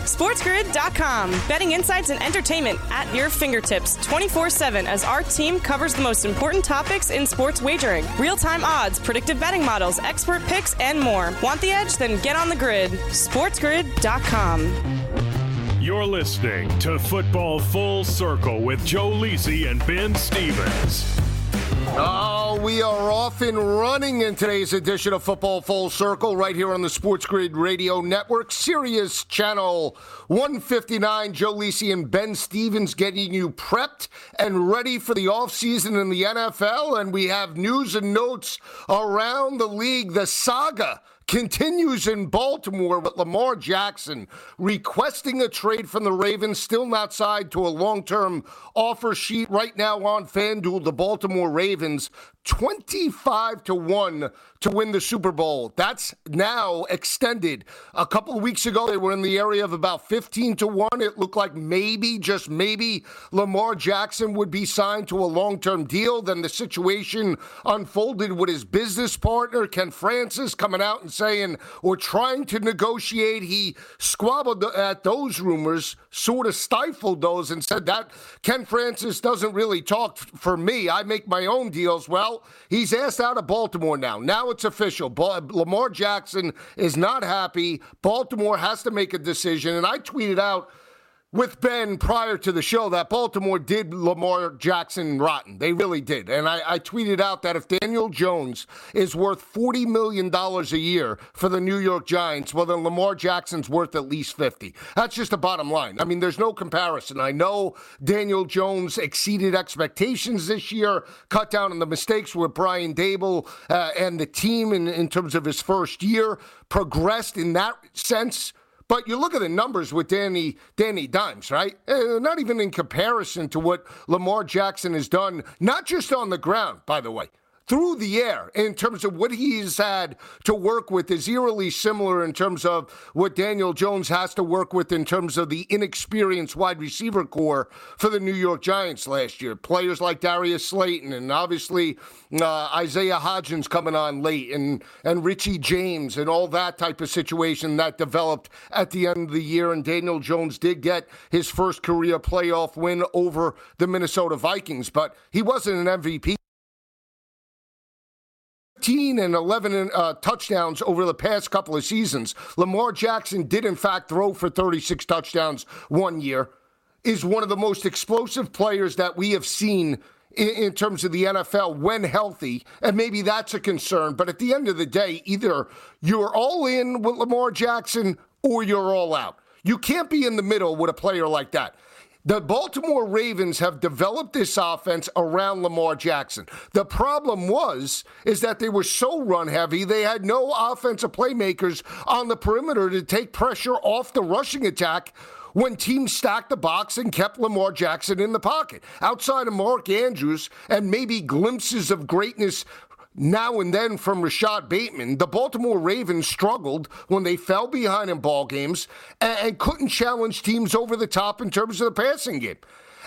SportsGrid.com. Betting insights and entertainment at your fingertips 24 7 as our team covers the most important topics in sports wagering real time odds, predictive betting models, expert picks, and more. Want the edge? Then get on the grid. SportsGrid.com. You're listening to Football Full Circle with Joe Lisi and Ben Stevens. Oh, we are off and running in today's edition of Football Full Circle right here on the Sports Grid Radio Network, Sirius Channel 159. Joe Lisi and Ben Stevens getting you prepped and ready for the offseason in the NFL. And we have news and notes around the league. The saga continues in Baltimore with Lamar Jackson requesting a trade from the Ravens, still not signed to a long term offer sheet right now on FanDuel. The Baltimore Ravens 25 to 1 to win the Super Bowl. That's now extended. A couple of weeks ago, they were in the area of about 15 to 1. It looked like maybe, just maybe, Lamar Jackson would be signed to a long term deal. Then the situation unfolded with his business partner, Ken Francis, coming out and saying, We're trying to negotiate. He squabbled at those rumors, sort of stifled those, and said that Ken Francis doesn't really talk for me. I make my own deals. Well, he's asked out of Baltimore now. Now it's official. Lamar Jackson is not happy. Baltimore has to make a decision. And I tweeted out with Ben prior to the show that Baltimore did Lamar Jackson rotten. They really did. And I, I, tweeted out that if Daniel Jones is worth $40 million a year for the New York Giants, well, then Lamar Jackson's worth at least 50. That's just the bottom line. I mean, there's no comparison. I know Daniel Jones exceeded expectations this year, cut down on the mistakes with Brian Daboll uh, and the team in, in terms of his first year, progressed in that sense but you look at the numbers with Danny Danny Dimes, right? Uh, not even in comparison to what Lamar Jackson has done, not just on the ground, by the way through the air in terms of what he's had to work with is eerily similar in terms of what Daniel Jones has to work with in terms of the inexperienced wide receiver corps for the New York Giants last year. Players like Darius Slayton and obviously uh, Isaiah Hodgins coming on late and, and Richie James and all that type of situation that developed at the end of the year. And Daniel Jones did get his first career playoff win over the Minnesota Vikings, but he wasn't an MVP 15 and 11 uh, touchdowns over the past couple of seasons. Lamar Jackson did, in fact, throw for 36 touchdowns one year, is one of the most explosive players that we have seen in, in terms of the NFL when healthy. And maybe that's a concern. But at the end of the day, either you're all in with Lamar Jackson or you're all out. You can't be in the middle with a player like that. The Baltimore Ravens have developed this offense around Lamar Jackson. The problem was is that they were so run heavy, they had no offensive playmakers on the perimeter to take pressure off the rushing attack when teams stacked the box and kept Lamar Jackson in the pocket. Outside of Mark Andrews and maybe glimpses of greatness now and then from Rashod Bateman, the Baltimore Ravens struggled when they fell behind in ball games and, and couldn't challenge teams over the top in terms of the passing game.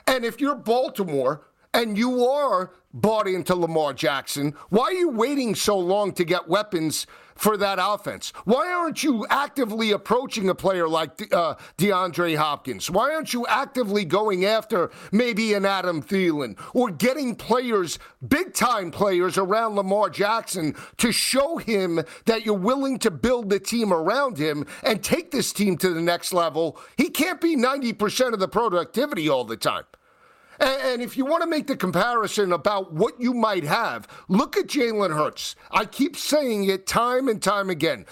And if you're Baltimore and you are bought into Lamar Jackson, why are you waiting so long to get weapons for that offense? Why aren't you actively approaching a player like uh, DeAndre Hopkins? Why aren't you actively going after maybe an Adam Thielen or getting players, big time players around Lamar Jackson to show him that you're willing to build the team around him and take this team to the next level? He can't be 90% of the productivity all the time. And, if you want to make the comparison about what you might have, look at Jalen Hurts. I keep saying it time and time again.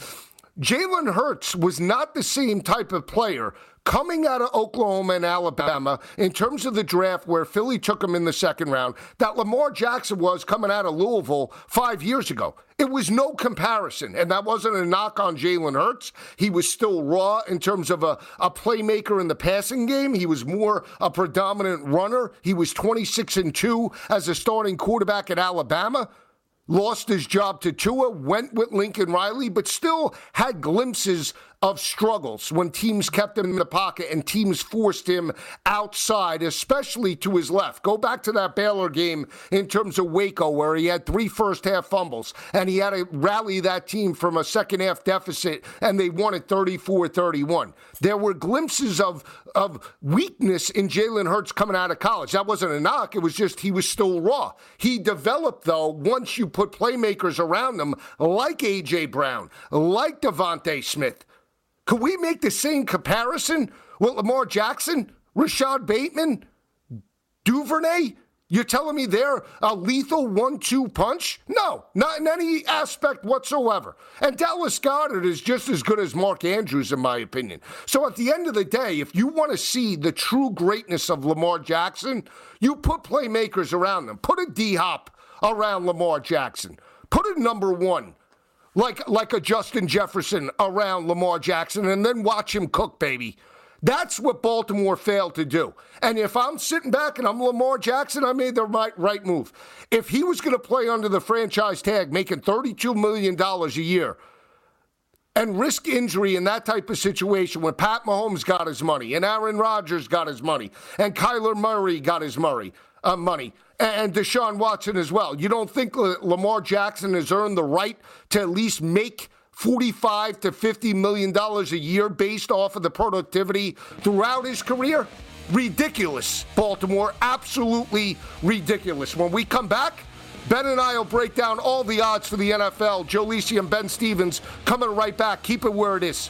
Jalen Hurts was not the same type of player coming out of Oklahoma and Alabama in terms of the draft where Philly took him in the second round that Lamar Jackson was coming out of Louisville five years ago. It was no comparison. And that wasn't a knock on Jalen Hurts. He was still raw in terms of a, a playmaker in the passing game. He was more a predominant runner. He was 26 and 2 as a starting quarterback at Alabama lost his job to Tua, went with Lincoln Riley, but still had glimpses of struggles when teams kept him in the pocket and teams forced him outside, especially to his left. Go back to that Baylor game in terms of Waco, where he had three first half fumbles and he had to rally that team from a second half deficit and they won it 34 31. There were glimpses of, of weakness in Jalen Hurts coming out of college. That wasn't a knock, it was just he was still raw. He developed, though, once you put playmakers around him like A.J. Brown, like DeVonta Smith could we make the same comparison with Lamar Jackson, Rashod Bateman, Duvernay? You're telling me they're a lethal one two punch? No, not in any aspect whatsoever. And Dallas Goedert is just as good as Mark Andrews, in my opinion. So at the end of the day, if you want to see the true greatness of Lamar Jackson, you put playmakers around them. Put a D hop around Lamar Jackson. Put a number one like like a Justin Jefferson around Lamar Jackson and then watch him cook, baby. That's what Baltimore failed to do. And if I'm sitting back and I'm Lamar Jackson, I made the right, right move. If he was going to play under the franchise tag, making $32 million a year, and risk injury in that type of situation when Pat Mahomes got his money and Aaron Rodgers got his money and Kyler Murray got his money, uh, money and Deshaun Watson as well. You don't think Lamar Jackson has earned the right to at least make 45 to 50 million dollars a year based off of the productivity throughout his career? Ridiculous, Baltimore. Absolutely ridiculous. When we come back, Ben and I will break down all the odds for the NFL. Joe Lisi and Ben Stevens coming right back. Keep it where it is.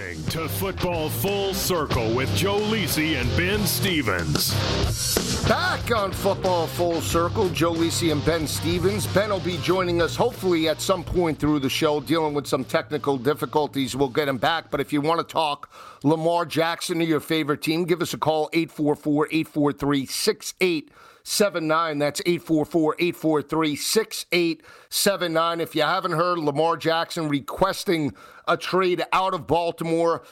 To football full circle with Joe Lisi and Ben Stevens. Back on football full circle, Joe Lisi and Ben Stevens. Ben will be joining us hopefully at some point through the show, dealing with some technical difficulties. We'll get him back. But if you want to talk Lamar Jackson or your favorite team, give us a call 844 843 6879. That's 844 843 6879. If you haven't heard, Lamar Jackson requesting a trade out of Baltimore.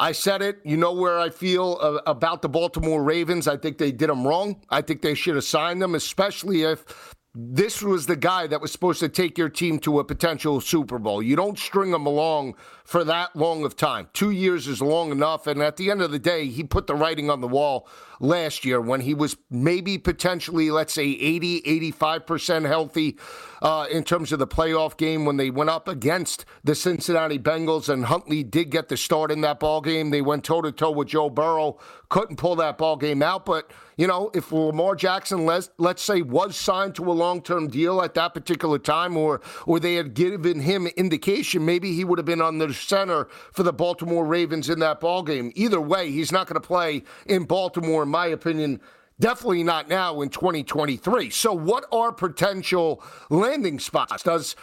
I said it. You know where I feel about the Baltimore Ravens. I think they did them wrong. I think they should have signed them, especially if this was the guy that was supposed to take your team to a potential Super Bowl. You don't string them along for that long of time. Two years is long enough. And at the end of the day, he put the writing on the wall last year when he was maybe potentially, let's say, 80, 85% healthy uh, in terms of the playoff game when they went up against the Cincinnati Bengals. And Huntley did get the start in that ball game. They went toe to toe with Joe Burrow, couldn't pull that ball game out. But you know, if Lamar Jackson, let's, let's say, was signed to a long-term deal at that particular time, or or they had given him indication, maybe he would have been on the center for the Baltimore Ravens in that ball game. Either way, he's not going to play in Baltimore, in my opinion. Definitely not now in 2023. So, what are potential landing spots? Does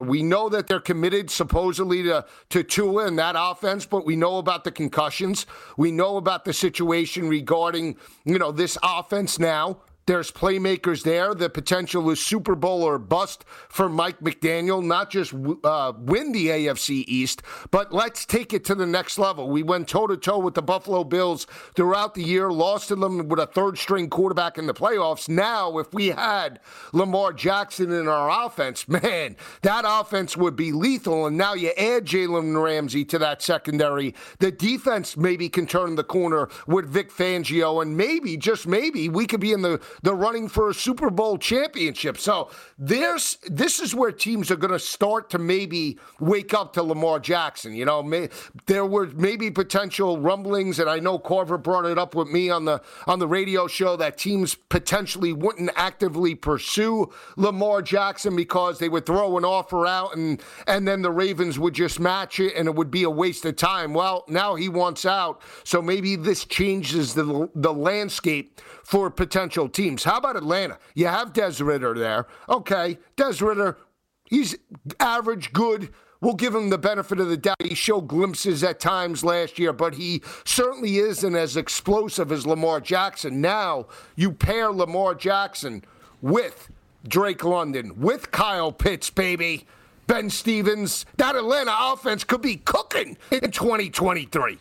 we know that they're committed supposedly to, to Tua and that offense, but we know about the concussions. We know about the situation regarding, you know, this offense now. There's playmakers there. The potential is Super Bowl or bust for Mike McDaniel, not just uh, win the AFC East, but let's take it to the next level. We went toe to toe with the Buffalo Bills throughout the year, lost to them with a third string quarterback in the playoffs. Now, if we had Lamar Jackson in our offense, man, that offense would be lethal. And now you add Jalen Ramsey to that secondary. The defense maybe can turn the corner with Vic Fangio, and maybe, just maybe, we could be in the the running for a Super Bowl championship. So there's this is where teams are going to start to maybe wake up to Lamar Jackson. You know, may, there were maybe potential rumblings, and I know Carver brought it up with me on the on the radio show that teams potentially wouldn't actively pursue Lamar Jackson because they would throw an offer out and and then the Ravens would just match it and it would be a waste of time. Well, now he wants out, so maybe this changes the the landscape for potential teams. How about Atlanta? You have Des Ridder there. Okay, Des Ridder, he's average, good. We'll give him the benefit of the doubt. He showed glimpses at times last year, but he certainly isn't as explosive as Lamar Jackson. Now you pair Lamar Jackson with Drake London, with Kyle Pitts, baby. Ben Stevens, that Atlanta offense could be cooking in 2023.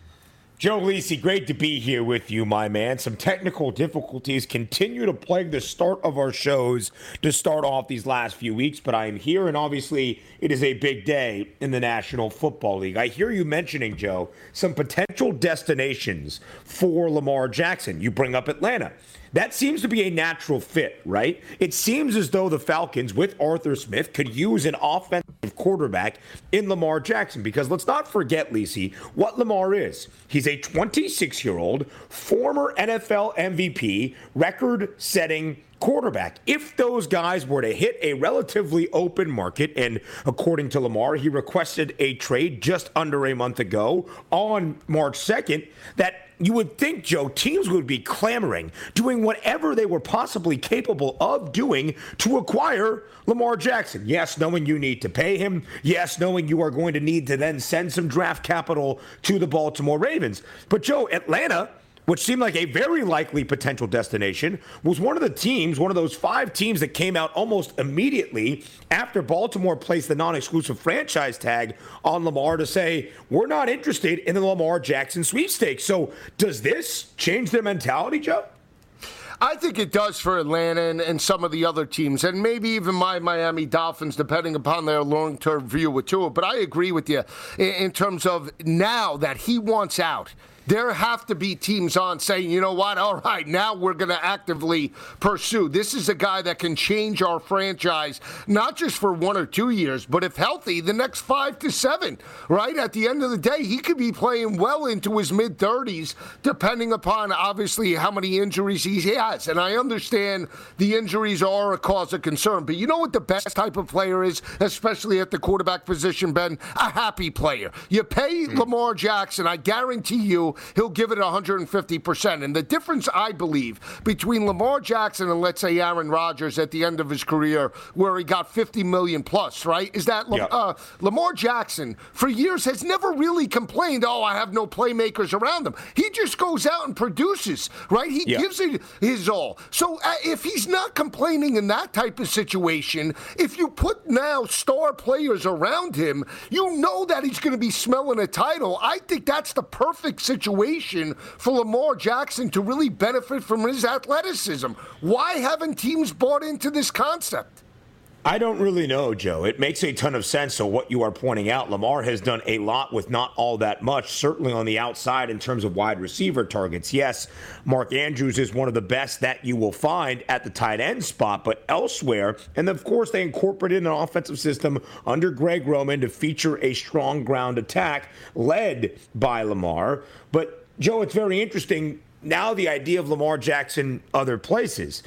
Joe Lisi, great to be here with you, my man. Some technical difficulties continue to plague the start of our shows to start off these last few weeks, but I am here, and obviously it is a big day in the National Football League. I hear you mentioning, Joe, some potential destinations for Lamar Jackson. You bring up Atlanta. That seems to be a natural fit, right? It seems as though the Falcons, with Arthur Smith, could use an offensive quarterback in Lamar Jackson. Because let's not forget, Lisi, what Lamar is. He's a 26 year old, former NFL MVP, record setting quarterback. If those guys were to hit a relatively open market, and according to Lamar, he requested a trade just under a month ago on March 2nd, that you would think, Joe, teams would be clamoring, doing whatever they were possibly capable of doing to acquire Lamar Jackson. Yes, knowing you need to pay him. Yes, knowing you are going to need to then send some draft capital to the Baltimore Ravens. But, Joe, Atlanta which seemed like a very likely potential destination, was one of the teams, one of those five teams that came out almost immediately after Baltimore placed the non exclusive franchise tag on Lamar to say, we're not interested in the Lamar Jackson sweepstakes. So does this change their mentality, Joe? I think it does for Atlanta and, and, some of the other teams, and maybe even my Miami Dolphins, depending upon their long term view with Tua. But I agree with you in, in terms of now that he wants out there have to be teams on saying, you know what, all right, now we're going to actively pursue. This is a guy that can change our franchise, not just for one or two years, but if healthy, the next five to seven, right? At the end of the day, he could be playing well into his mid 30s, depending upon obviously how many injuries he has. And I understand the injuries are a cause of concern, but you know what the best type of player is, especially at the quarterback position, Ben? A happy player. You pay mm. Lamar Jackson, I guarantee you, he'll give it 150%. And the difference, I believe, between Lamar Jackson and, let's say, Aaron Rodgers at the end of his career, where he got 50 million plus, right, is that uh, Lamar Jackson, for years, has never really complained, oh, I have no playmakers around him. He just goes out and produces, right? He gives it his all. So uh, if he's not complaining in that type of situation, if you put now star players around him, you know that he's going to be smelling a title. I think that's the perfect situation situation for Lamar Jackson to really benefit from his athleticism. Why haven't teams bought into this concept? I don't really know, Joe. It makes a ton of sense. So, what you are pointing out, Lamar has done a lot with not all that much, certainly on the outside in terms of wide receiver targets. Yes, Mark Andrews is one of the best that you will find at the tight end spot, but elsewhere, and of course, they incorporated an offensive system under Greg Roman to feature a strong ground attack led by Lamar. But Joe, it's very interesting now the idea of Lamar Jackson other places.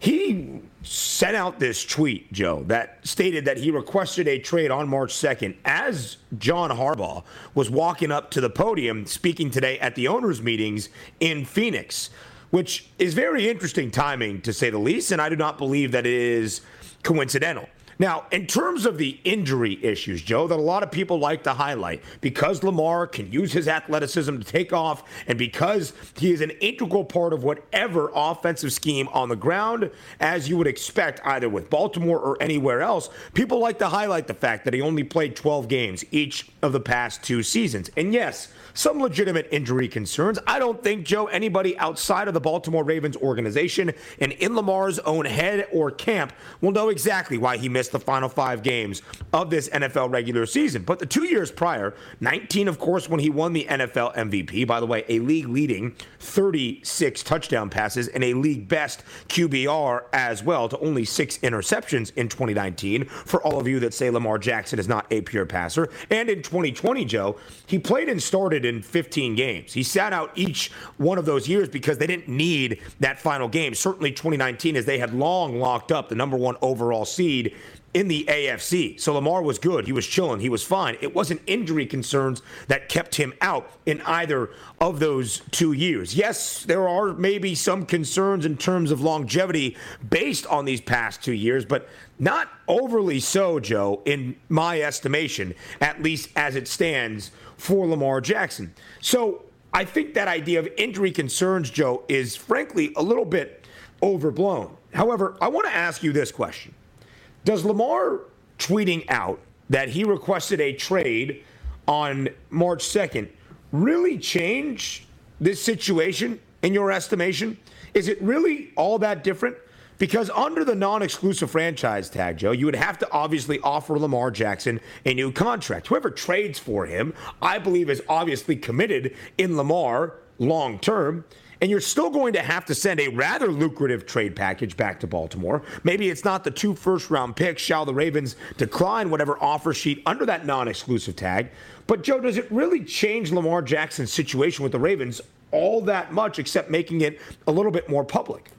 He sent out this tweet, Joe, that stated that he requested a trade on March 2nd as John Harbaugh was walking up to the podium speaking today at the owners' meetings in Phoenix, which is very interesting timing to say the least. And I do not believe that it is coincidental. Now, in terms of the injury issues, Joe, that a lot of people like to highlight, because Lamar can use his athleticism to take off, and because he is an integral part of whatever offensive scheme on the ground, as you would expect either with Baltimore or anywhere else, people like to highlight the fact that he only played 12 games each of the past two seasons. And yes, some legitimate injury concerns. I don't think, Joe, anybody outside of the Baltimore Ravens organization and in Lamar's own head or camp will know exactly why he missed the final five games of this NFL regular season. But the two years prior, 19, of course, when he won the NFL MVP, by the way, a league leading 36 touchdown passes and a league best QBR as well, to only six interceptions in 2019. For all of you that say Lamar Jackson is not a pure passer. And in 2020, Joe, he played and started in 15 games. He sat out each one of those years because they didn't need that final game. Certainly 2019, as they had long locked up the number one overall seed in the AFC. So Lamar was good. He was chilling. He was fine. It wasn't injury concerns that kept him out in either of those two years. Yes, there are maybe some concerns in terms of longevity based on these past two years, but not overly so, Joe, in my estimation, at least as it stands for Lamar Jackson. So I think that idea of injury concerns, Joe, is frankly a little bit overblown. However, I want to ask you this question Does Lamar tweeting out that he requested a trade on March 2nd really change this situation in your estimation? Is it really all that different? Because under the non exclusive franchise tag, Joe, you would have to obviously offer Lamar Jackson a new contract. Whoever trades for him, I believe, is obviously committed in Lamar long term. And you're still going to have to send a rather lucrative trade package back to Baltimore. Maybe it's not the two first round picks. Shall the Ravens decline whatever offer sheet under that non exclusive tag? But, Joe, does it really change Lamar Jackson's situation with the Ravens all that much except making it a little bit more public?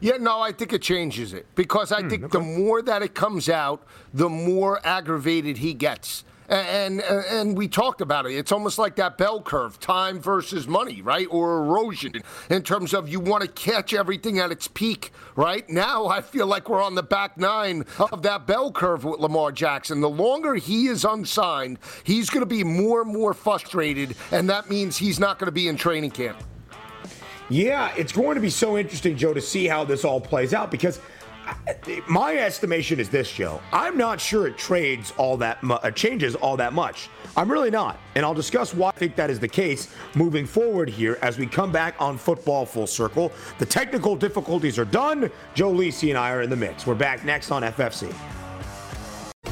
Yeah, no, I think it changes it because I mm, think the more that it comes out, the more aggravated he gets. And, and, and we talked about it. It's almost like that bell curve, time versus money, right? Or erosion in terms of you want to catch everything at its peak, right? Now I feel like we're on the back nine of that bell curve with Lamar Jackson. The longer he is unsigned, he's going to be more and more frustrated, and that means he's not going to be in training camp. Yeah, it's going to be so interesting, Joe, to see how this all plays out because my estimation is this, Joe. I'm not sure it trades all that mu- uh, changes all that much. I'm really not, and I'll discuss why I think that is the case moving forward here as we come back on football full circle. The technical difficulties are done. Joe Lisi and I are in the mix. We're back next on FFC.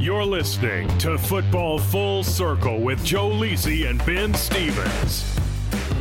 You're listening to Football Full Circle with Joe Lisi and Ben Stevens.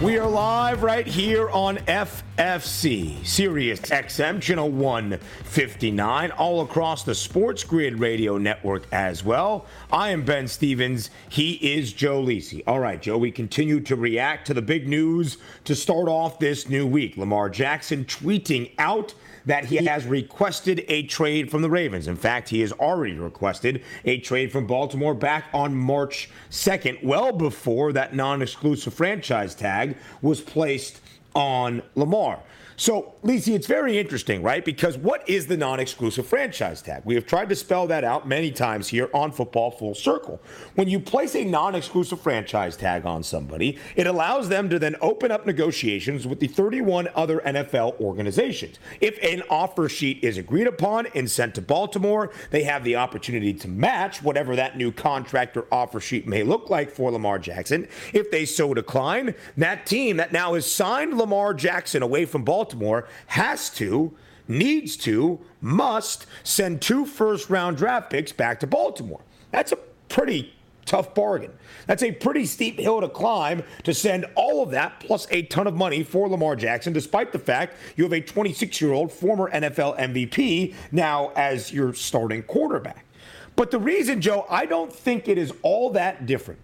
We are live right here on FFC, Sirius XM, Channel 159, all across the Sports Grid Radio Network as well. I am Ben Stevens. He is Joe Lisi. All right, Joe, we continue to react to the big news to start off this new week. Lamar Jackson tweeting out that he has requested a trade from the Ravens. In fact, he has already requested a trade from Baltimore back on March 2nd, well before that non exclusive franchise tag was placed on Lamar. So, Lisi, it's very interesting, right? Because what is the non exclusive franchise tag? We have tried to spell that out many times here on Football Full Circle. When you place a non exclusive franchise tag on somebody, it allows them to then open up negotiations with the 31 other NFL organizations. If an offer sheet is agreed upon and sent to Baltimore, they have the opportunity to match whatever that new contract or offer sheet may look like for Lamar Jackson. If they so decline, that team that now has signed Lamar Jackson away from Baltimore Baltimore has to, needs to, must send two first round draft picks back to Baltimore. That's a pretty tough bargain. That's a pretty steep hill to climb to send all of that plus a ton of money for Lamar Jackson, despite the fact you have a 26 year old former NFL MVP now as your starting quarterback. But the reason, Joe, I don't think it is all that different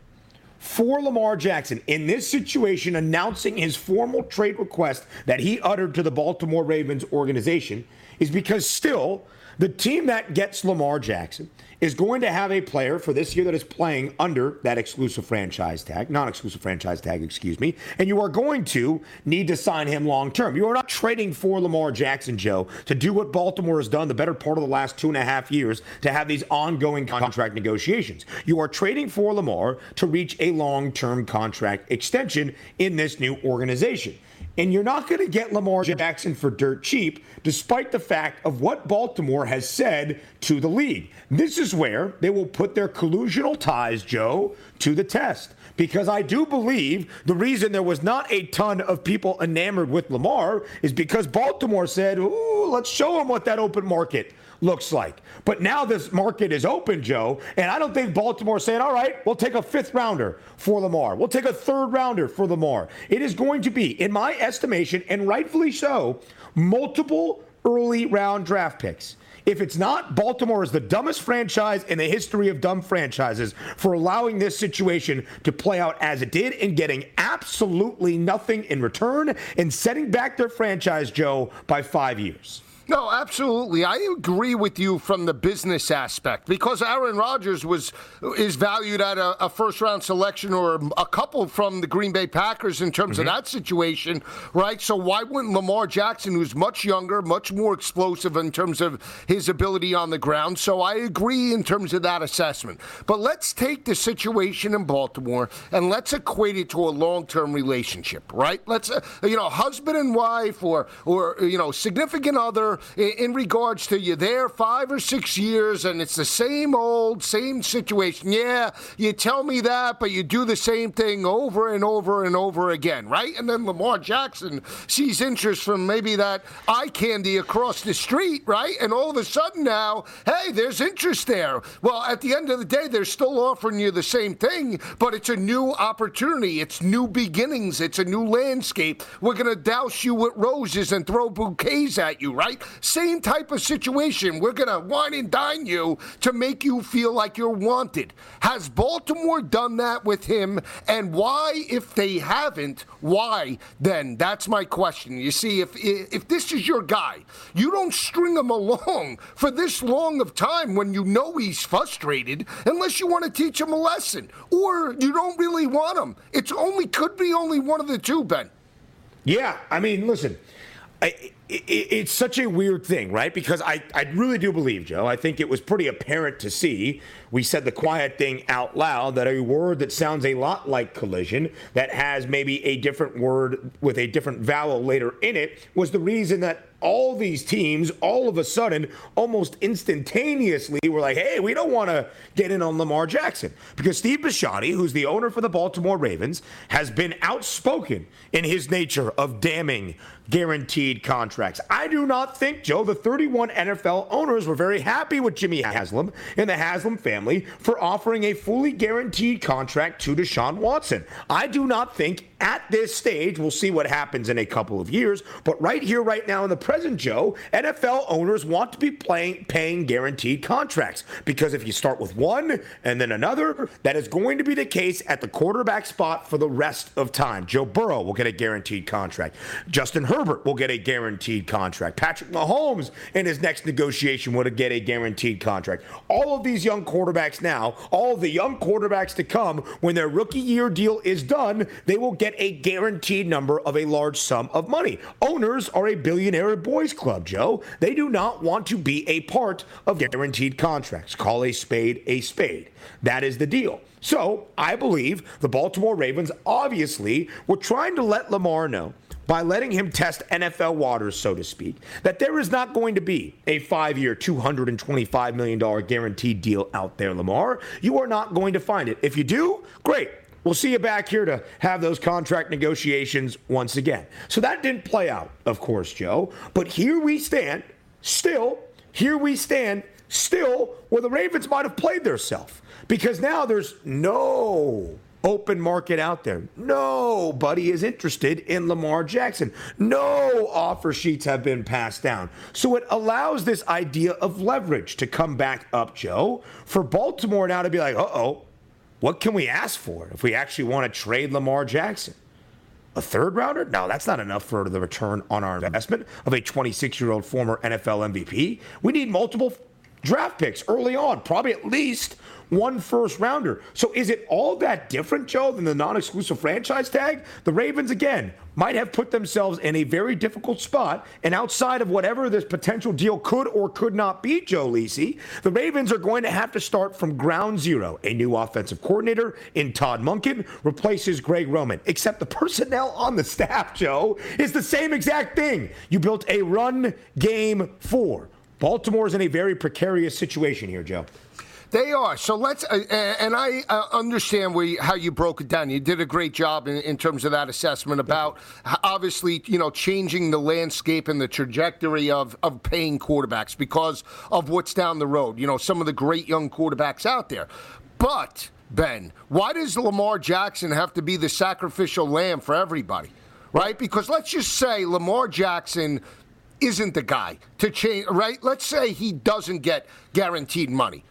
for Lamar Jackson in this situation announcing his formal trade request that he uttered to the Baltimore Ravens organization is because still the team that gets Lamar Jackson is going to have a player for this year that is playing under that exclusive franchise tag, non exclusive franchise tag, excuse me, and you are going to need to sign him long term. You are not trading for Lamar Jackson, Joe, to do what Baltimore has done the better part of the last two and a half years to have these ongoing contract negotiations. You are trading for Lamar to reach a long term contract extension in this new organization. And you're not going to get Lamar Jackson for dirt cheap, despite the fact of what Baltimore has said to the league. This is where they will put their collusional ties, Joe, to the test. Because I do believe the reason there was not a ton of people enamored with Lamar is because Baltimore said, ooh, let's show them what that open market looks like. But now this market is open, Joe, and I don't think Baltimore saying, all right, we'll take a fifth rounder for Lamar. We'll take a third rounder for Lamar. It is going to be, in my estimation, and rightfully so, multiple early round draft picks. If it's not, Baltimore is the dumbest franchise in the history of dumb franchises for allowing this situation to play out as it did and getting absolutely nothing in return and setting back their franchise, Joe, by five years. No, absolutely. I agree with you from the business aspect because Aaron Rodgers was is valued at a, a first round selection or a couple from the Green Bay Packers in terms mm-hmm. of that situation, right? So why wouldn't Lamar Jackson, who's much younger, much more explosive in terms of his ability on the ground? So I agree in terms of that assessment. But let's take the situation in Baltimore and let's equate it to a long term relationship, right? Let's uh, you know husband and wife or or you know significant other in regards to you there five or six years and it's the same old, same situation. Yeah, you tell me that, but you do the same thing over and over and over again, right? And then Lamar Jackson sees interest from maybe that eye candy across the street, right? And all of a sudden now, hey, there's interest there. Well, at the end of the day, they're still offering you the same thing, but it's a new opportunity. It's new beginnings. It's a new landscape. We're going to douse you with roses and throw bouquets at you, right? Same type of situation. We're going to wine and dine you to make you feel like you're wanted. Has Baltimore done that with him? And why, if they haven't, why then? That's my question. You see, if, if this is your guy, you don't string him along for this long of time when you know he's frustrated unless you want to teach him a lesson or you don't really want him. It's only could be only one of the two, Ben. Yeah, I mean, listen. It, it's such a weird thing, right? Because I, I really do believe, Joe, I think it was pretty apparent to see. We said the quiet thing out loud that a word that sounds a lot like collision, that has maybe a different word with a different vowel later in it, was the reason that all these teams all of a sudden, almost instantaneously, were like, hey, we don't want to get in on Lamar Jackson. Because Steve Bisciotti, who's the owner for the Baltimore Ravens, has been outspoken in his nature of damning guaranteed contracts. I do not think, Joe, the 31 NFL owners were very happy with Jimmy Haslam and the Haslam family for offering a fully guaranteed contract to Deshaun Watson. I do not think at this stage, we'll see what happens in a couple of years, but right here, right now in the present, Joe, NFL owners want to be playing, paying guaranteed contracts because if you start with one and then another, that is going to be the case at the quarterback spot for the rest of time. Joe Burrow will get a guaranteed contract. Justin Herbert will get a guaranteed contract. Patrick Mahomes in his next negotiation would get a guaranteed contract. All of these young quarterbacks now, all of the young quarterbacks to come, when their rookie year deal is done, they will get a guaranteed number of a large sum of money. Owners are a billionaire boys club, Joe. They do not want to be a part of guaranteed contracts. Call a spade a spade. That is the deal. So I believe the Baltimore Ravens obviously were trying to let Lamar know by letting him test NFL waters, so to speak, that there is not going to be a five year, $225 million guaranteed deal out there, Lamar. You are not going to find it. If you do, great. We'll see you back here to have those contract negotiations once again. So that didn't play out, of course, Joe. But here we stand, still, here we stand, still, where the Ravens might have played their self. Because now there's no open market out there. Nobody is interested in Lamar Jackson. No offer sheets have been passed down. So it allows this idea of leverage to come back up, Joe, for Baltimore now to be like, uh oh, what can we ask for if we actually want to trade Lamar Jackson? A third rounder? No, that's not enough for the return on our investment of a 26 year old former NFL MVP. We need multiple draft picks early on, probably at least one first rounder. So is it all that different, Joe, than the non exclusive franchise tag? The Ravens, again, might have put themselves in a very difficult spot. And outside of whatever this potential deal could or could not be, Joe Lisi, the Ravens are going to have to start from ground zero. A new offensive coordinator in Todd Monken replaces Greg Roman. Except the personnel on the staff, Joe, is the same exact thing. You built a run game for. Baltimore's in a very precarious situation here, Joe. They are. So let's, uh, and I uh, understand where you, how you broke it down. You did a great job in, in terms of that assessment about obviously, you know, changing the landscape and the trajectory of, of paying quarterbacks because of what's down the road. You know, some of the great young quarterbacks out there. But, Ben, why does Lamar Jackson have to be the sacrificial lamb for everybody? Right? Because let's just say Lamar Jackson isn't the guy to change, right? Let's say he doesn't get guaranteed money.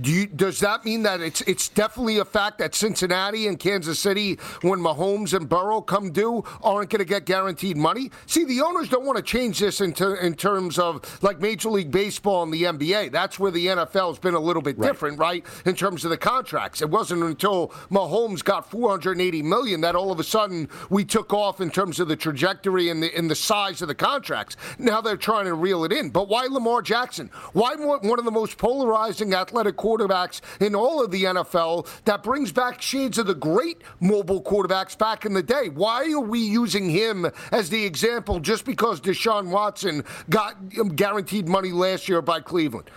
Do you, does that mean that it's it's definitely a fact that Cincinnati and Kansas City, when Mahomes and Burrow come due, aren't going to get guaranteed money? See, the owners don't want to change this into in terms of like Major League Baseball and the NBA. That's where the NFL has been a little bit right. different, right? In terms of the contracts, it wasn't until Mahomes got 480 million that all of a sudden we took off in terms of the trajectory and the and the size of the contracts. Now they're trying to reel it in. But why Lamar Jackson? Why one of the most polarizing athletic quarterbacks in all of the NFL that brings back shades of the great mobile quarterbacks back in the day. Why are we using him as the example just because Deshaun Watson got um, guaranteed money last year by Cleveland?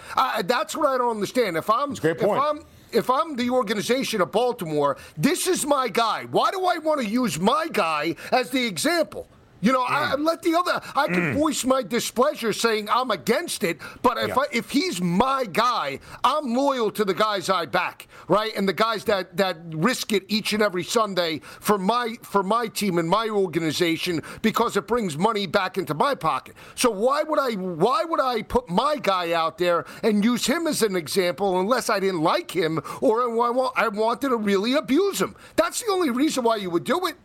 That's what I don't understand. If I'm, great point. if I'm if I'm the organization of Baltimore, this is my guy. Why do I want to use my guy as the example? You know, mm. I let the other. I can mm. voice my displeasure, saying I'm against it. But if yeah. I, if he's my guy, I'm loyal to the guys I back, right? And the guys that that risk it each and every Sunday for my for my team and my organization because it brings money back into my pocket. So why would I why would I put my guy out there and use him as an example unless I didn't like him or I wanted to really abuse him? That's the only reason why you would do it.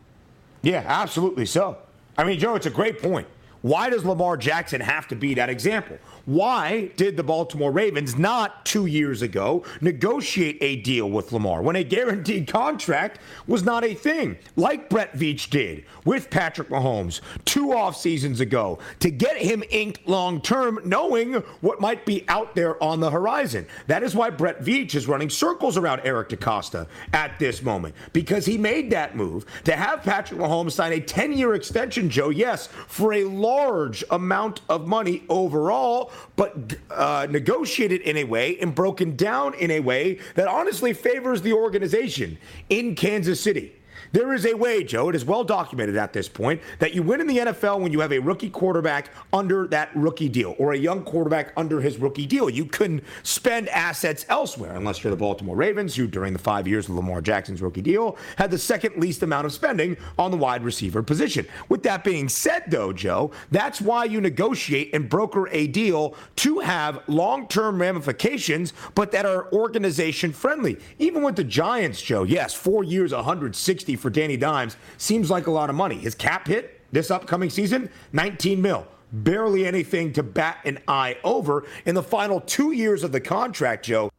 Yeah, absolutely so. I mean, Joe, it's a great point. Why does Lamar Jackson have to be that example? Why did the Baltimore Ravens not two years ago negotiate a deal with Lamar when a guaranteed contract was not a thing, like Brett Veach did with Patrick Mahomes two off seasons ago to get him inked long term, knowing what might be out there on the horizon? That is why Brett Veach is running circles around Eric DeCosta at this moment because he made that move to have Patrick Mahomes sign a 10 year extension, Joe, yes, for a large amount of money overall but uh, negotiated in a way and broken down in a way that honestly favors the organization in Kansas City. There is a way, Joe, it is well documented at this point, that you win in the NFL when you have a rookie quarterback under that rookie deal or a young quarterback under his rookie deal. You can spend assets elsewhere, unless you're the Baltimore Ravens, who during the five years of Lamar Jackson's rookie deal had the second least amount of spending on the wide receiver position. With that being said, though, Joe, that's why you negotiate and broker a deal to have long term ramifications, but that are organization friendly. Even with the Giants, Joe, yes, four years, 160 for Danny Dimes seems like a lot of money. His cap hit this upcoming season, 19 mil. Barely anything to bat an eye over. In the final two years of the contract, Joe,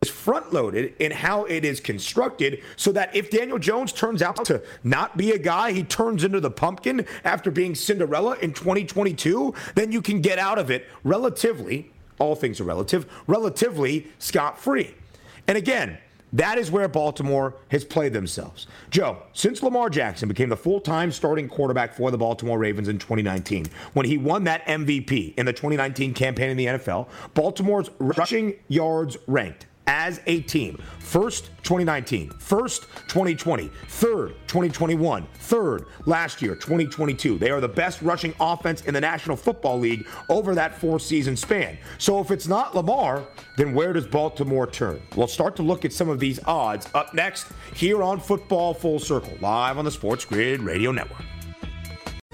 is front loaded in how it is constructed so that if Daniel Jones turns out to not be a guy, he turns into the pumpkin after being Cinderella in 2022, then you can get out of it relatively, all things are relative, relatively scot free. And again, that is where Baltimore has played themselves. Joe, since Lamar Jackson became the full time starting quarterback for the Baltimore Ravens in 2019, when he won that MVP in the 2019 campaign in the NFL, Baltimore's rushing yards ranked as a team. First, 2019. First, 2020. Third, 2021. Third, last year, 2022. They are the best rushing offense in the National Football League over that four season span. So if it's not Lamar, then where does Baltimore turn? We'll start to look at some of these odds up next here on Football Full Circle, live on the Sports Grid Radio Network.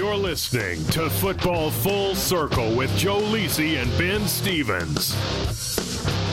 You're listening to Football Full Circle with Joe Lisi and Ben Stevens.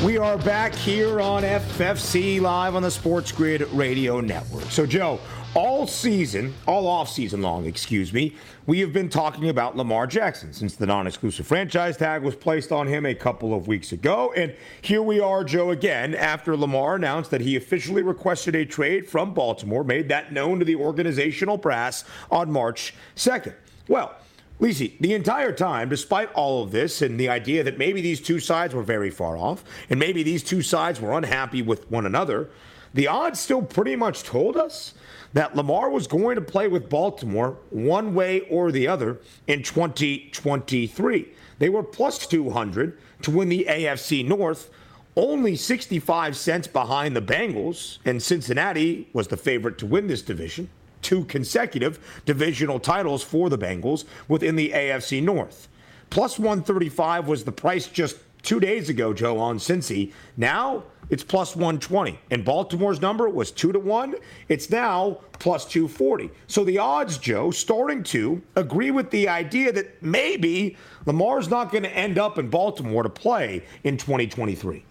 We are back here on FFC Live on the Sports Grid Radio Network. So, Joe, all season, all off season long, excuse me, we have been talking about Lamar Jackson since the non exclusive franchise tag was placed on him a couple of weeks ago. And here we are, Joe, again, after Lamar announced that he officially requested a trade from Baltimore, made that known to the organizational brass on March 2nd. Well, Lisi, the entire time, despite all of this and the idea that maybe these two sides were very far off and maybe these two sides were unhappy with one another, the odds still pretty much told us that Lamar was going to play with Baltimore one way or the other in 2023. They were plus 200 to win the AFC North, only 65 cents behind the Bengals, and Cincinnati was the favorite to win this division. Two consecutive divisional titles for the Bengals within the AFC North. Plus 135 was the price just two days ago, Joe, on Cincy. Now it's plus 120. And Baltimore's number was 2 to 1. It's now plus 240. So the odds, Joe, starting to agree with the idea that maybe Lamar's not going to end up in Baltimore to play in 2023.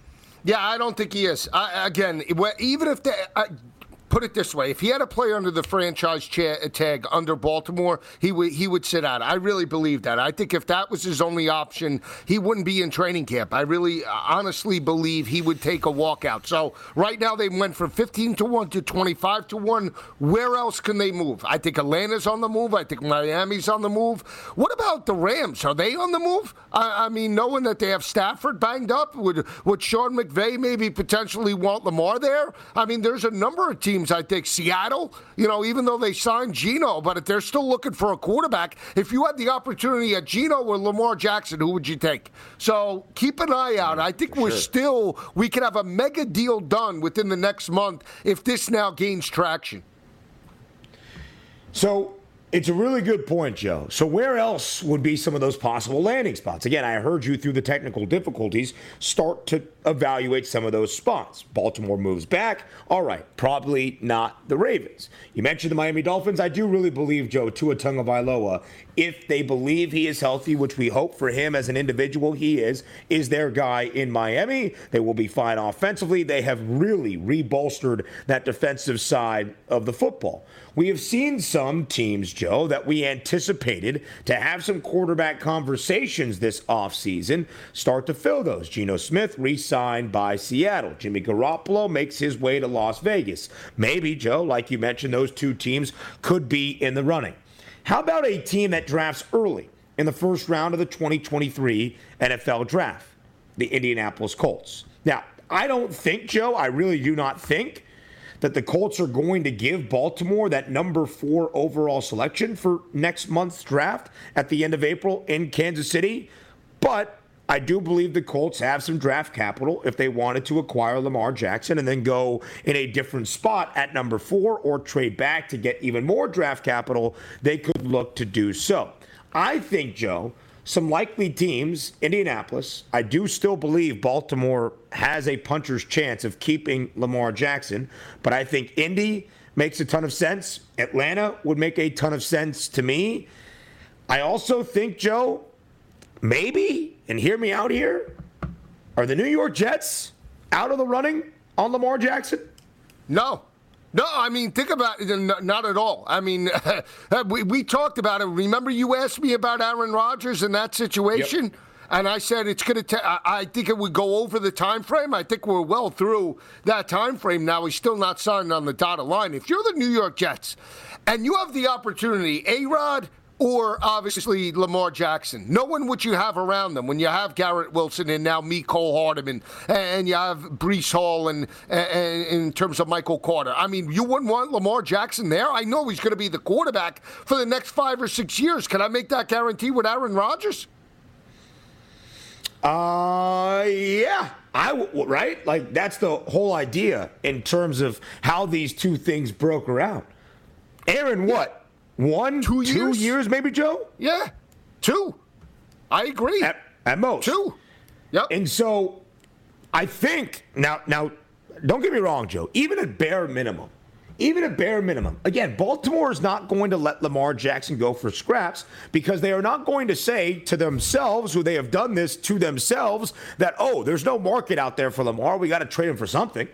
Yeah, I don't think he is. I, again, even if they. I, put it this way: if he had a player under the franchise cha- tag under Baltimore, he would he would sit out. I really believe that. I think if that was his only option, he wouldn't be in training camp. I really uh, honestly believe he would take a walkout. So right now they went from 15 to one to 25 to one. Where else can they move? I think Atlanta's on the move. I think Miami's on the move. What about the Rams? Are they on the move? I, I mean, knowing that they have Stafford banged up, would would Sean McVay maybe potentially want Lamar there? I mean, there's a number of teams. I think Seattle. You know, even though they signed Geno, but if they're still looking for a quarterback, if you had the opportunity at Geno or Lamar Jackson, who would you take? So keep an eye out. I think we're still we could have a mega deal done within the next month if this now gains traction. So it's a really good point, Joe. So, where else would be some of those possible landing spots? Again, I heard you through the technical difficulties start to evaluate some of those spots. Baltimore moves back. All right, probably not the Ravens. You mentioned the Miami Dolphins. I do really believe, Joe, Tua Tagovailoa, if they believe he is healthy, which we hope for him as an individual, he is, is their guy in Miami. They will be fine offensively. They have really rebolstered that defensive side of the football. We have seen some teams, Joe, that we anticipated to have some quarterback conversations this offseason start to fill those. Geno Smith re signed by Seattle. Jimmy Garoppolo makes his way to Las Vegas. Maybe, Joe, like you mentioned, those two teams could be in the running. How about a team that drafts early in the first round of the 2023 NFL draft? The Indianapolis Colts. Now, I don't think, Joe, I really do not think that the Colts are going to give Baltimore that number four overall selection for next month's draft at the end of April in Kansas City. But I do believe the Colts have some draft capital if they wanted to acquire Lamar Jackson and then go in a different spot at number four or trade back to get even more draft capital. They could look to do so. I think, Joe, some likely teams, Indianapolis, I do still believe Baltimore has a puncher's chance of keeping Lamar Jackson, but I think Indy makes a ton of sense. Atlanta would make a ton of sense to me. I also think, Joe, maybe, and hear me out here, are the New York Jets out of the running on Lamar Jackson? No. No, I mean, think about it. Not at all. I mean, uh, we, we talked about it. Remember, you asked me about Aaron Rodgers in that situation? Yep. And I said it's going to. I think it would go over the time frame. I think we're well through that time frame now. He's still not signed on the dotted line. If you're the New York Jets, and you have the opportunity, A Rod, or obviously Lamar Jackson. No one would you have around them when you have Garrett Wilson and now Mecole Hardman and you have Breece Hall and, and, in terms of Michael Carter. I mean, you wouldn't want Lamar Jackson there. I know he's going to be the quarterback for the next five or six years. Can I make that guarantee with Aaron Rodgers? Uh, yeah. I right like that's the whole idea in terms of how these two things broke around. Aaron, what? One, two years, two years maybe, Joe? Yeah, two. I agree. At, at most. Two. Yep. And so I think now now don't get me wrong, Joe, even at bare minimum, even at bare minimum, again, Baltimore is not going to let Lamar Jackson go for scraps because they are not going to say to themselves, who they have done this to themselves, that, oh, there's no market out there for Lamar. We got to trade him for something.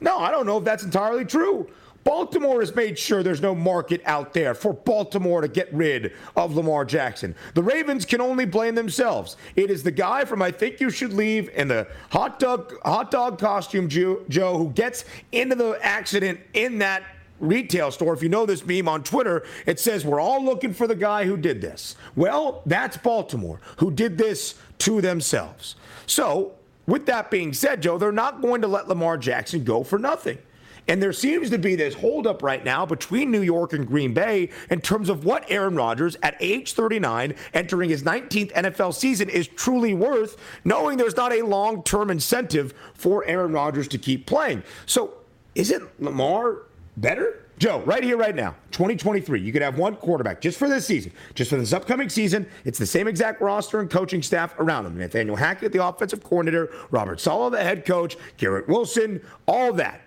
No, I don't know if that's entirely true. Baltimore has made sure there's no market out there for Baltimore to get rid of Lamar Jackson. The Ravens can only blame themselves. It is the guy from I Think You Should Leave in the hot dog hot dog costume, Joe, Joe who gets into the accident in that retail store. If you know this meme on Twitter, it says, We're all looking for the guy who did this. Well, that's Baltimore, who did this to themselves. So, with that being said, Joe, they're not going to let Lamar Jackson go for nothing. And there seems to be this holdup right now between New York and Green Bay in terms of what Aaron Rodgers, at age 39, entering his 19th NFL season, is truly worth, knowing there's not a long term incentive for Aaron Rodgers to keep playing. So, isn't Lamar better? Joe, right here, right now, 2023, you could have one quarterback just for this season, just for this upcoming season. It's the same exact roster and coaching staff around him. Nathaniel Hackett, the offensive coordinator, Robert Saleh, the head coach, Garrett Wilson, all that.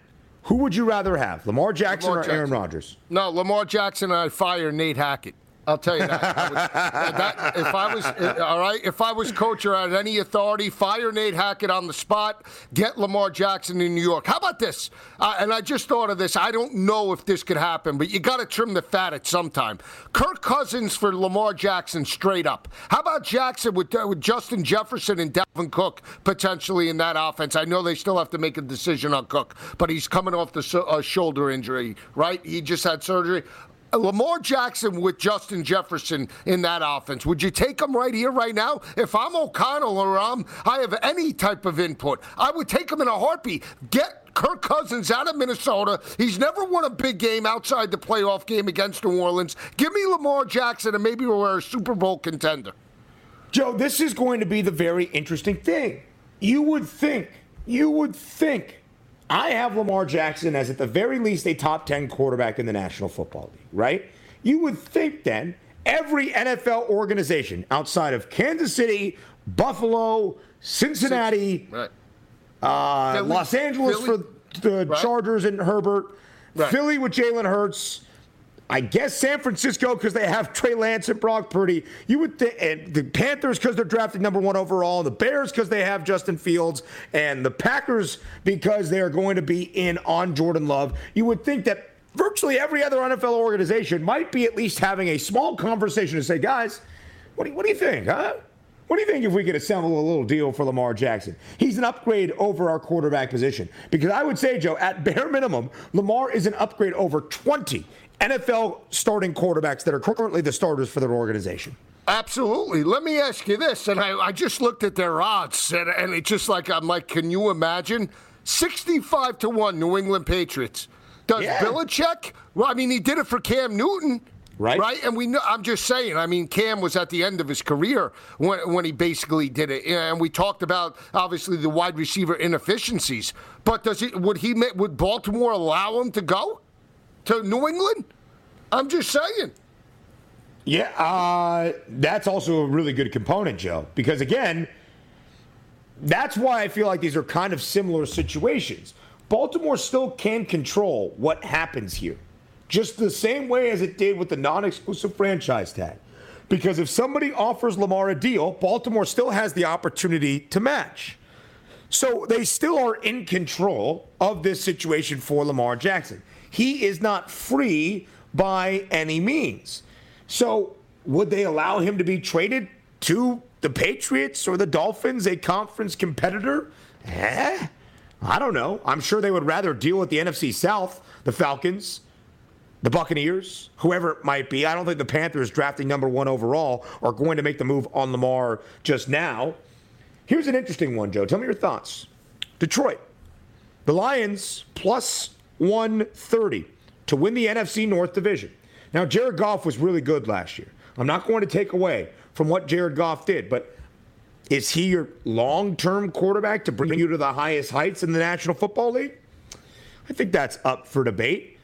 Who would you rather have, Lamar Jackson Lamar or Jackson. Aaron Rodgers? No, Lamar Jackson. I fire Nate Hackett. I'll tell you that. Would, that if I was all right, if I was coach or had any authority, fire Nate Hackett on the spot, get Lamar Jackson in New York. How about this? Uh, and I just thought of this. I don't know if this could happen, but you got to trim the fat at some time. Kirk Cousins for Lamar Jackson, straight up. How about Jackson with, uh, with Justin Jefferson and Dalvin Cook potentially in that offense? I know they still have to make a decision on Cook, but he's coming off the uh, shoulder injury, right? He just had surgery. Uh, Lamar Jackson with Justin Jefferson in that offense. Would you take him right here, right now? If I'm O'Connell or I'm, I have any type of input, I would take him in a heartbeat. Get Kirk Cousins out of Minnesota. He's never won a big game outside the playoff game against New Orleans. Give me Lamar Jackson, and maybe we're a Super Bowl contender. Joe, this is going to be the very interesting thing. You would think, you would think I have Lamar Jackson as at the very least a top 10 quarterback in the National Football League, right? You would think then every NFL organization outside of Kansas City, Buffalo, Cincinnati, right. uh, Philly, Los Angeles Philly, for the right. Chargers and Herbert, right. Philly with Jalen Hurts, I guess San Francisco because they have Trey Lance and Brock Purdy. You would think, and the Panthers because they're drafting number one overall, the Bears because they have Justin Fields, and the Packers because they are going to be in on Jordan Love. You would think that virtually every other NFL organization might be at least having a small conversation to say, guys, what do you, what do you think, huh? What do you think if we could assemble a little deal for Lamar Jackson? He's an upgrade over our quarterback position. Because I would say, Joe, at bare minimum, Lamar is an upgrade over 20 NFL starting quarterbacks that are currently the starters for their organization. Absolutely. Let me ask you this, and I, I just looked at their odds, and, and it's just like I'm like, can you imagine? 65 to 1 New England Patriots. Does yeah. Belichick? Well, I mean, he did it for Cam Newton. Right. Right. And we know, I'm just saying, I mean, Cam was at the end of his career when, when he basically did it. And we talked about, obviously, the wide receiver inefficiencies. But does he, would he, would Baltimore allow him to go? To New England? I'm just saying. Yeah, uh, that's also a really good component, Joe, because again, that's why I feel like these are kind of similar situations. Baltimore still can control what happens here, just the same way as it did with the non exclusive franchise tag. Because if somebody offers Lamar a deal, Baltimore still has the opportunity to match. So they still are in control of this situation for Lamar Jackson. He is not free by any means. So, would they allow him to be traded to the Patriots or the Dolphins, a conference competitor? Eh? I don't know. I'm sure they would rather deal with the NFC South, the Falcons, the Buccaneers, whoever it might be. I don't think the Panthers, drafting number one overall, are going to make the move on Lamar just now. Here's an interesting one, Joe. Tell me your thoughts. Detroit. The Lions plus 130 to win the NFC North Division. Now, Jared Goff was really good last year. I'm not going to take away from what Jared Goff did, but is he your long term quarterback to bring mm-hmm. you to the highest heights in the National Football League? I think that's up for debate.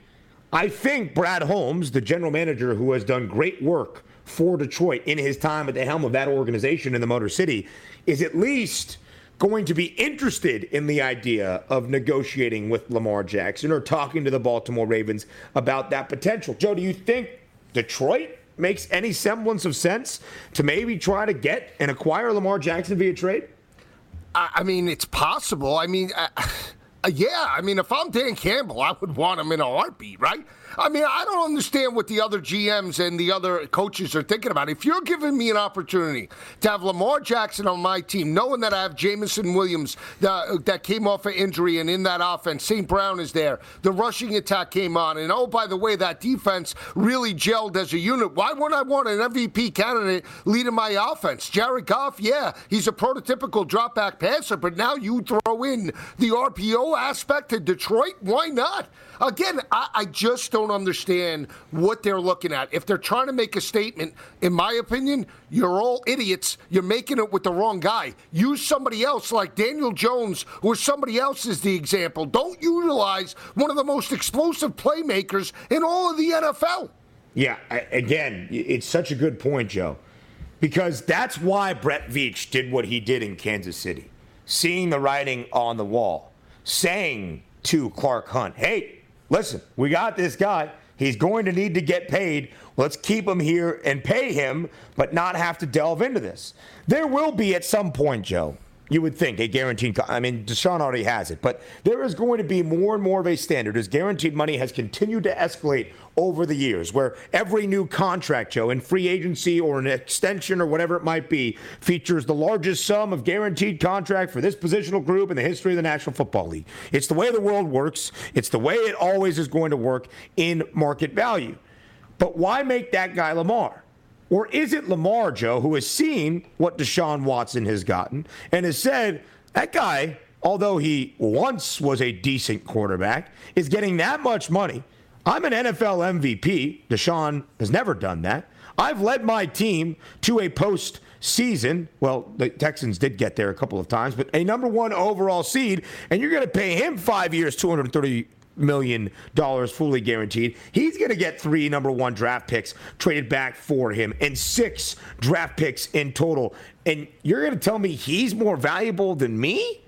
I think Brad Holmes, the general manager who has done great work for Detroit in his time at the helm of that organization in the Motor City, is at least going to be interested in the idea of negotiating with Lamar Jackson or talking to the Baltimore Ravens about that potential. Joe, do you think Detroit makes any semblance of sense to maybe try to get and acquire Lamar Jackson via trade? I mean, it's possible. I mean, uh, yeah. I mean, if I'm Dan Campbell, I would want him in a heartbeat, right? I mean, I don't understand what the other GMs and the other coaches are thinking about. If you're giving me an opportunity to have Lamar Jackson on my team, knowing that I have Jameson Williams that, that came off an injury and in that offense, St. Brown is there, the rushing attack came on, and oh, by the way, that defense really gelled as a unit. Why wouldn't I want an MVP candidate leading my offense? Jared Goff, yeah, he's a prototypical drop back passer, but now you throw in the RPO aspect to Detroit. Why not? Again, I, I, just don't understand what they're looking at. If they're trying to make a statement, in my opinion, you're all idiots. You're making it with the wrong guy. Use somebody else like Daniel Jones or somebody else is the example. Don't utilize one of the most explosive playmakers in all of the NFL. Yeah, again, it's such a good point, Joe, because that's why Brett Veach did what he did in Kansas City, seeing the writing on the wall, saying to Clark Hunt, hey, listen, we got this guy. He's going to need to get paid. Let's keep him here and pay him, but not have to delve into this. There will be at some point, Joe, you would think a guaranteed. I mean, Deshaun already has it, but there is going to be more and more of a standard as guaranteed money has continued to escalate over the years, where every new contract, Joe, in free agency or an extension or whatever it might be, features the largest sum of guaranteed contract for this positional group in the history of the National Football League. It's the way the world works. It's the way it always is going to work in market value. But why make that guy Lamar? Or is it Lamar, Joe, who has seen what Deshaun Watson has gotten and has said, that guy, although he once was a decent quarterback, is getting that much money. I'm an NFL MVP. Deshaun has never done that. I've led my team to a post season. Well, the Texans did get there a couple of times, but a number one overall seed, and you're going to pay him five years, 230 million dollars fully guaranteed. He's going to get three number one draft picks traded back for him and six draft picks in total. And you're going to tell me he's more valuable than me?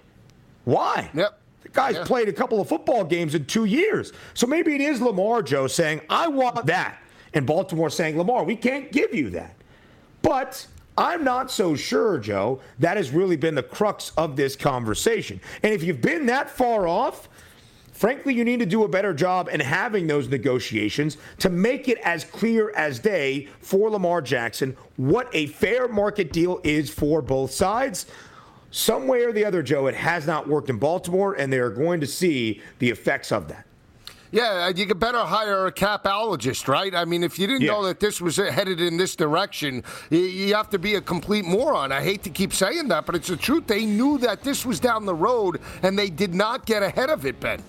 Why? Yep. The guy's Yeah. played a couple of football games in two years. So maybe it is Lamar, Joe, saying, I want that. And Baltimore saying, Lamar, we can't give you that. But I'm not so sure, Joe, that has really been the crux of this conversation. And if you've been that far off, frankly, you need to do a better job in having those negotiations to make it as clear as day for Lamar Jackson what a fair market deal is for both sides. Some way or the other, Joe, it has not worked in Baltimore, and they are going to see the effects of that. Yeah, you could better hire a capologist, right? I mean, if you didn't Yeah. know that this was headed in this direction, you, you have to be a complete moron. I hate to keep saying that, but it's the truth. They knew that this was down the road, and they did not get ahead of it, Ben.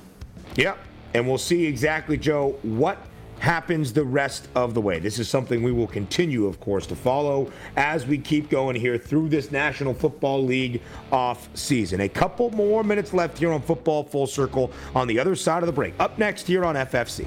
Yep. And we'll see exactly, Joe, what happens the rest of the way. This is something we will continue, of course, to follow as we keep going here through this National Football League off season. A couple more minutes left here on Football Full Circle on the other side of the break. Up next here on FFC.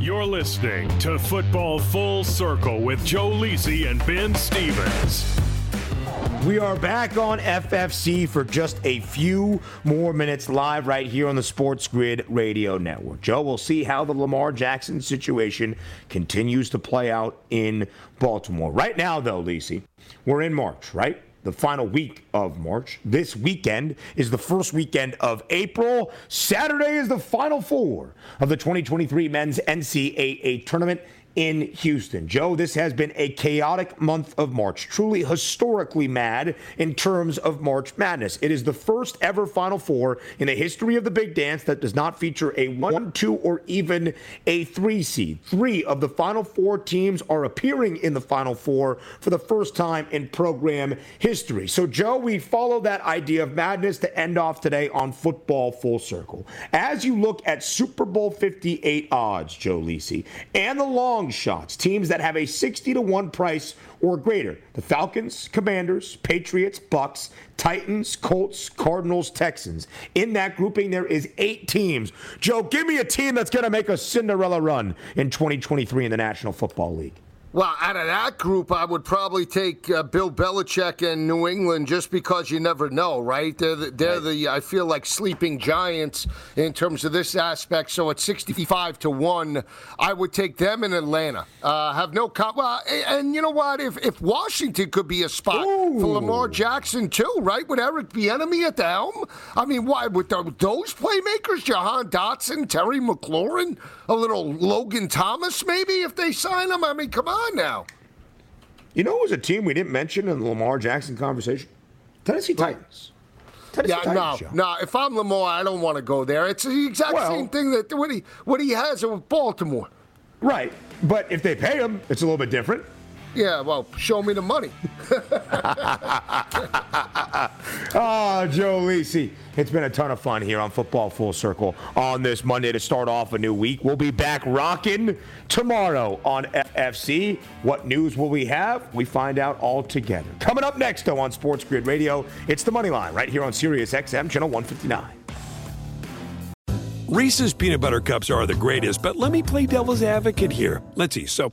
You're listening to Football Full Circle with Joe Lisi and Ben Stevens. We are back on FFC for just a few more minutes live right here on the Sports Grid Radio Network. Joe, we'll see how the Lamar Jackson situation continues to play out in Baltimore. Right now, though, Lisi, we're in March, right? The final week of March. This weekend is the first weekend of April. Saturday is the final four of the 2023 men's NCAA tournament in Houston. Joe, this has been a chaotic month of March, truly historically mad in terms of March Madness. It is the first ever Final Four in the history of the Big Dance that does not feature a one, two, or even a three seed. Three of the Final Four teams are appearing in the Final Four for the first time in program history. So, Joe, we follow that idea of madness to end off today on football full circle. As you look at Super Bowl 58 odds, Joe Lisi, and the long long shots, teams that have a 60 to 1 price or greater. The Falcons, Commanders, Patriots, Bucks, Titans, Colts, Cardinals, Texans. In that grouping, there is eight teams. Joe, give me a team that's going to make a Cinderella run in 2023 in the National Football League. Well, out of that group, I would probably take uh, Bill Belichick and New England just because you never know, right? They're the, they're right. the I feel like sleeping giants in terms of this aspect. So at 65 to 1, I would take them in Atlanta. Uh, have no com- well, and you know what? If if Washington could be a spot Ooh. for Lamar Jackson too, right? With Eric Bieniemy at the helm. I mean, why with those playmakers, Jahan Dotson, Terry McLaurin, a little Logan Thomas, maybe if they sign him. I mean, come on on now. You know, it was a team we didn't mention in the Lamar Jackson conversation. Tennessee Titans. Tennessee yeah, Titans no, no. If I'm Lamar, I don't want to go there. It's the exact well, same thing that what he what he has with Baltimore. Right, but if they pay him, it's a little bit different. Yeah, well, show me the money. oh, Joe Lisi. It's been a ton of fun here on Football Full Circle on this Monday to start off a new week. We'll be back rocking tomorrow on FFC. What news will we have? We find out all together. Coming up next, though, on Sports Grid Radio, it's the Money Line right here on Sirius XM, Channel 159. Reese's peanut butter cups are the greatest, but let me play devil's advocate here. Let's see. So,